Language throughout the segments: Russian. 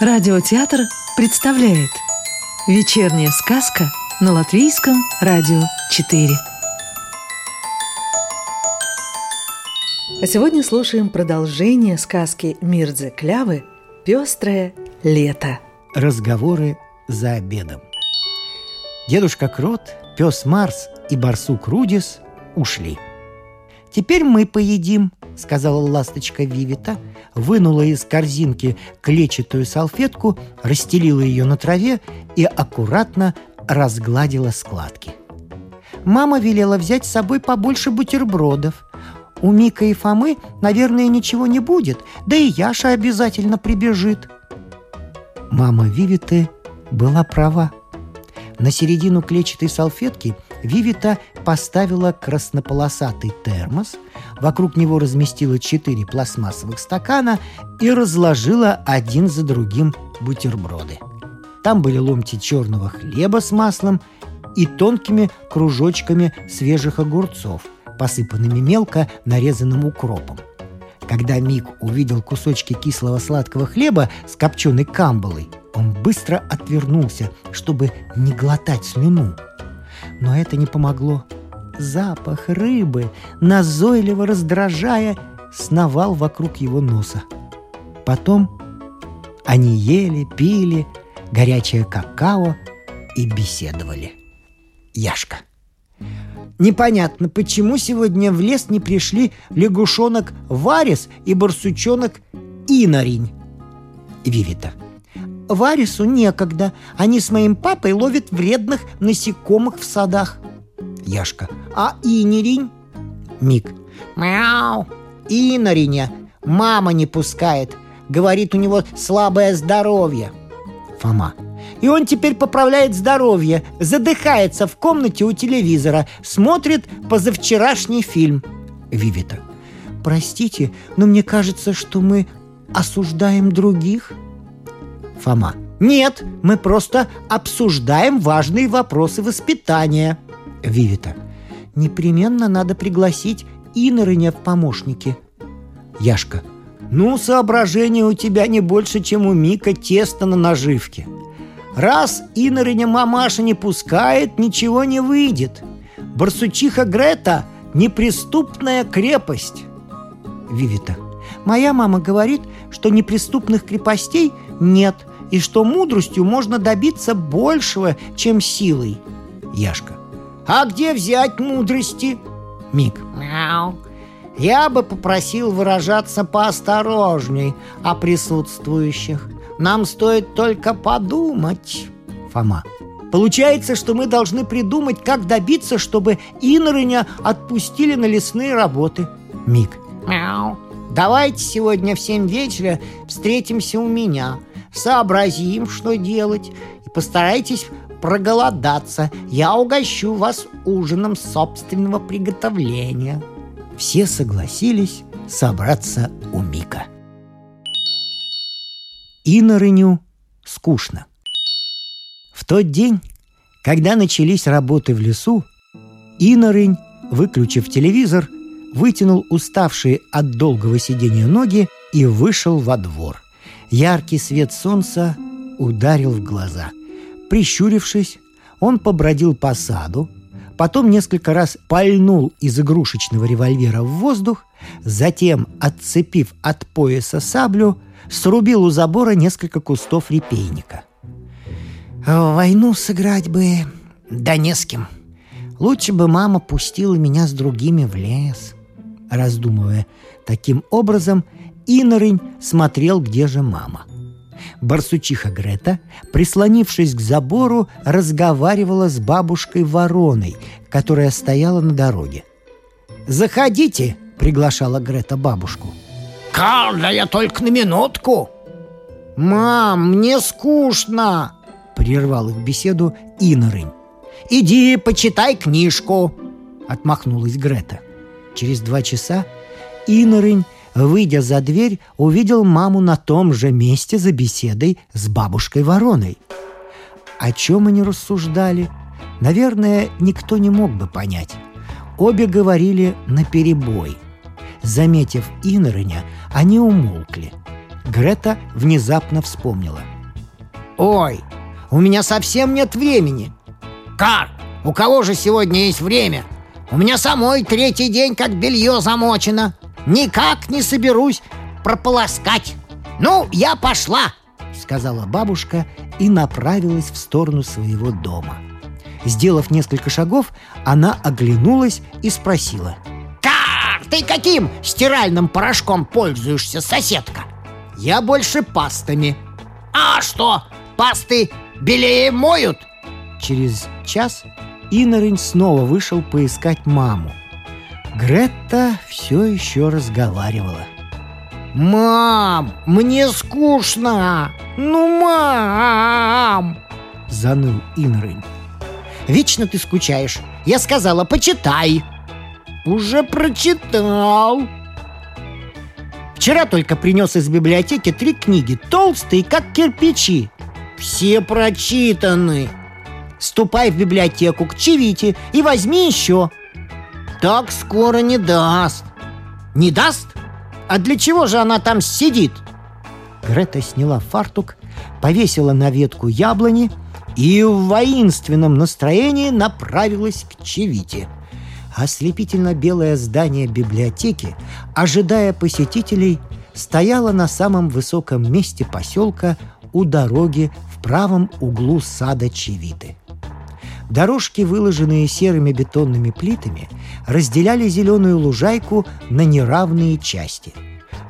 Радиотеатр представляет Вечерняя сказка на Латвийском радио 4 А сегодня слушаем продолжение сказки Мирдзе Клявы «Пестрое лето» Разговоры за обедом. Дедушка Крот, пес Марс и барсук Рудис ушли. «Теперь мы поедим», — сказала ласточка Вивита, вынула из корзинки клетчатую салфетку, расстелила ее на траве и аккуратно разгладила складки. Мама велела взять с собой побольше бутербродов. У Мика и Фомы, наверное, ничего не будет, да и Яша обязательно прибежит. Мама Вивиты была права. На середину клетчатой салфетки Вивита поставила краснополосатый термос, вокруг него разместила четыре пластмассовых стакана и разложила один за другим бутерброды. Там были ломти черного хлеба с маслом и тонкими кружочками свежих огурцов, посыпанными мелко нарезанным укропом. Когда Мик увидел кусочки кислого сладкого хлеба с копченой камбалой, он быстро отвернулся, чтобы не глотать слюну. Но это не помогло. Запах рыбы, назойливо раздражая, сновал вокруг его носа. Потом они ели, пили горячее какао и беседовали. Яшка. Непонятно, почему сегодня в лес не пришли лягушонок Варис и барсучонок Иноринь. Вивита. Варису некогда. Они с моим папой ловят вредных насекомых в садах. Яшка. А Инеринь? Мик. Мяу. Инориня. Мама не пускает. Говорит, у него слабое здоровье. Фома. И он теперь поправляет здоровье, задыхается в комнате у телевизора, смотрит позавчерашний фильм. Вивита. Простите, но мне кажется, что мы осуждаем других. Фома. Нет, мы просто обсуждаем важные вопросы воспитания. Вивита. Непременно надо пригласить Инорыня в помощники. Яшка. Ну, соображения у тебя не больше, чем у Мика теста на наживке. Раз Инорыня мамаша не пускает, ничего не выйдет. Барсучиха Грета – неприступная крепость. Вивита. Моя мама говорит, что неприступных крепостей нет, и что мудростью можно добиться большего, чем силой. Яшка. А где взять мудрости? Мик. Мяу. Я бы попросил выражаться поосторожней о присутствующих. Нам стоит только подумать. Фома. Получается, что мы должны придумать, как добиться, чтобы Инорыня отпустили на лесные работы. Мик. Мяу. Давайте сегодня в семь вечера встретимся у меня. Сообразим, что делать. И постарайтесь проголодаться. Я угощу вас ужином собственного приготовления. Все согласились собраться у Мика. Инорыню скучно. В тот день, когда начались работы в лесу, Инорынь, выключив телевизор, вытянул уставшие от долгого сидения ноги и вышел во двор. Яркий свет солнца ударил в глаза. Прищурившись, он побродил по саду, потом несколько раз пальнул из игрушечного револьвера в воздух, затем, отцепив от пояса саблю, срубил у забора несколько кустов репейника. «В войну сыграть бы, да не с кем. Лучше бы мама пустила меня с другими в лес». Раздумывая таким образом, Инорынь смотрел, где же мама. Барсучиха Грета, прислонившись к забору, разговаривала с бабушкой Вороной, которая стояла на дороге. «Заходите!» — приглашала Грета бабушку. «Карла, я только на минутку!» «Мам, мне скучно!» — прервал их беседу Инорынь. «Иди, почитай книжку!» — отмахнулась Грета. Через два часа Инорынь, выйдя за дверь, увидел маму на том же месте за беседой с бабушкой Вороной. О чем они рассуждали, наверное, никто не мог бы понять. Обе говорили наперебой. Заметив Инорыня, они умолкли. Грета внезапно вспомнила. Ой, у меня совсем нет времени. Как? У кого же сегодня есть время? У меня самой третий день, как белье замочено. Никак не соберусь прополоскать. Ну, я пошла, сказала бабушка и направилась в сторону своего дома. Сделав несколько шагов, она оглянулась и спросила. «Как? Ты каким стиральным порошком пользуешься, соседка?» «Я больше пастами». «А что, пасты белее моют?» Через час Инорень снова вышел поискать маму. Гретта все еще разговаривала. «Мам, мне скучно! Ну, мам!» Заныл Инорень. «Вечно ты скучаешь. Я сказала, почитай!» «Уже прочитал!» Вчера только принес из библиотеки три книги, толстые, как кирпичи. Все прочитаны. Ступай в библиотеку к Чевите и возьми еще. Так скоро не даст. Не даст? А для чего же она там сидит? Грета сняла фартук, повесила на ветку яблони и в воинственном настроении направилась к Чевите. Ослепительно-белое здание библиотеки, ожидая посетителей, стояло на самом высоком месте поселка у дороги в правом углу сада Чевиты. Дорожки, выложенные серыми бетонными плитами, разделяли зеленую лужайку на неравные части.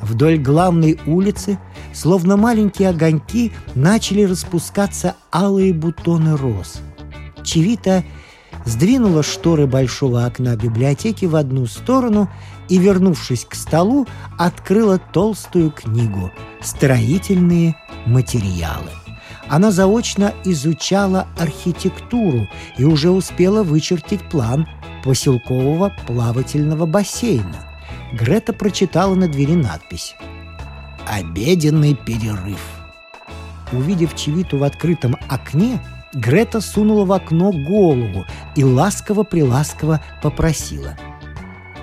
Вдоль главной улицы, словно маленькие огоньки, начали распускаться алые бутоны роз. Чевита сдвинула шторы большого окна библиотеки в одну сторону и, вернувшись к столу, открыла толстую книгу «Строительные материалы» она заочно изучала архитектуру и уже успела вычертить план поселкового плавательного бассейна. Грета прочитала на двери надпись «Обеденный перерыв». Увидев Чевиту в открытом окне, Грета сунула в окно голову и ласково-приласково попросила.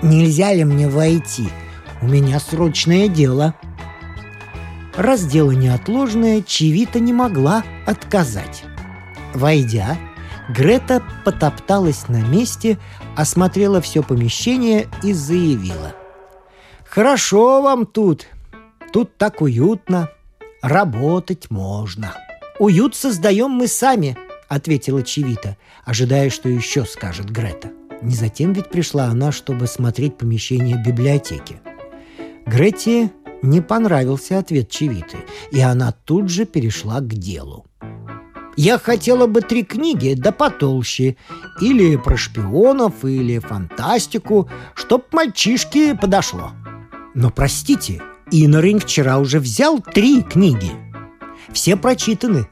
«Нельзя ли мне войти? У меня срочное дело». Раз дело неотложное, Чевита не могла отказать. Войдя, Грета потопталась на месте, осмотрела все помещение и заявила. «Хорошо вам тут. Тут так уютно. Работать можно». «Уют создаем мы сами», — ответила Чевита, ожидая, что еще скажет Грета. Не затем ведь пришла она, чтобы смотреть помещение библиотеки. Грете не понравился ответ Чевиты, и она тут же перешла к делу. Я хотела бы три книги, да потолще. Или про шпионов, или фантастику, чтоб мальчишке подошло. Но простите, Инорин вчера уже взял три книги. Все прочитаны.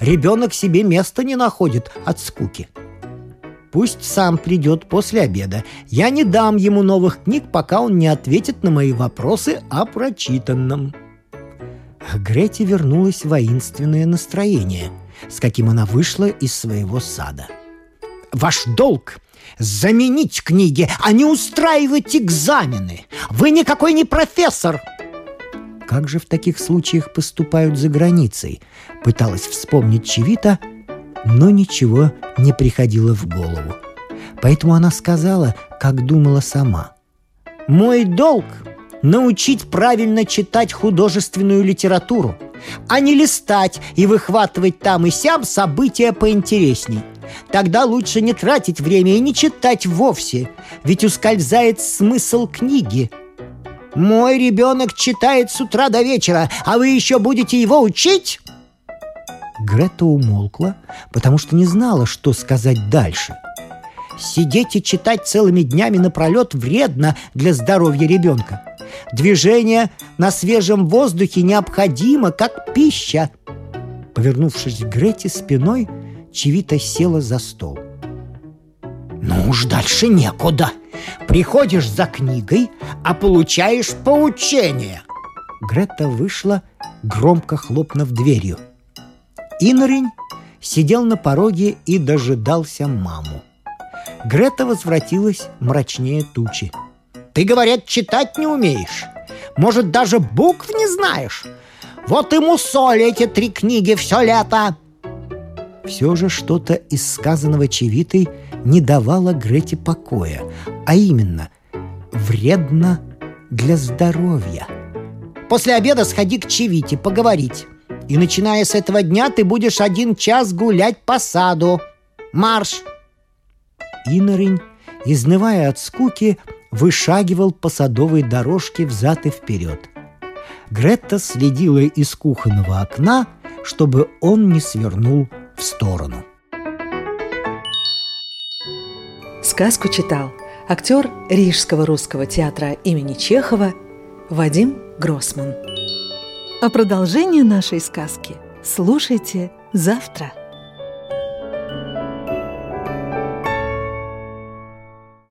Ребенок себе места не находит от скуки. Пусть сам придет после обеда. Я не дам ему новых книг, пока он не ответит на мои вопросы о прочитанном». К Грете вернулось воинственное настроение, с каким она вышла из своего сада. «Ваш долг — заменить книги, а не устраивать экзамены! Вы никакой не профессор!» Как же в таких случаях поступают за границей? Пыталась вспомнить Чевита — но ничего не приходило в голову. Поэтому она сказала, как думала сама. «Мой долг — научить правильно читать художественную литературу, а не листать и выхватывать там и сям события поинтересней. Тогда лучше не тратить время и не читать вовсе, ведь ускользает смысл книги. Мой ребенок читает с утра до вечера, а вы еще будете его учить?» Грета умолкла, потому что не знала, что сказать дальше. Сидеть и читать целыми днями напролет вредно для здоровья ребенка. Движение на свежем воздухе необходимо, как пища. Повернувшись к Грете спиной, Чевита села за стол. «Ну уж дальше некуда. Приходишь за книгой, а получаешь поучение». Грета вышла, громко хлопнув дверью – Инрень сидел на пороге и дожидался маму. Грета возвратилась мрачнее тучи. «Ты, говорят, читать не умеешь. Может, даже букв не знаешь. Вот и мусоль эти три книги все лето. Все же что-то из сказанного Чевитой не давало Грете покоя, а именно вредно для здоровья. После обеда сходи к Чевите поговорить. И начиная с этого дня ты будешь один час гулять по саду. Марш!» Инорень, изнывая от скуки, вышагивал по садовой дорожке взад и вперед. Гретта следила из кухонного окна, чтобы он не свернул в сторону. Сказку читал актер Рижского русского театра имени Чехова Вадим Гроссман. А продолжение нашей сказки слушайте завтра.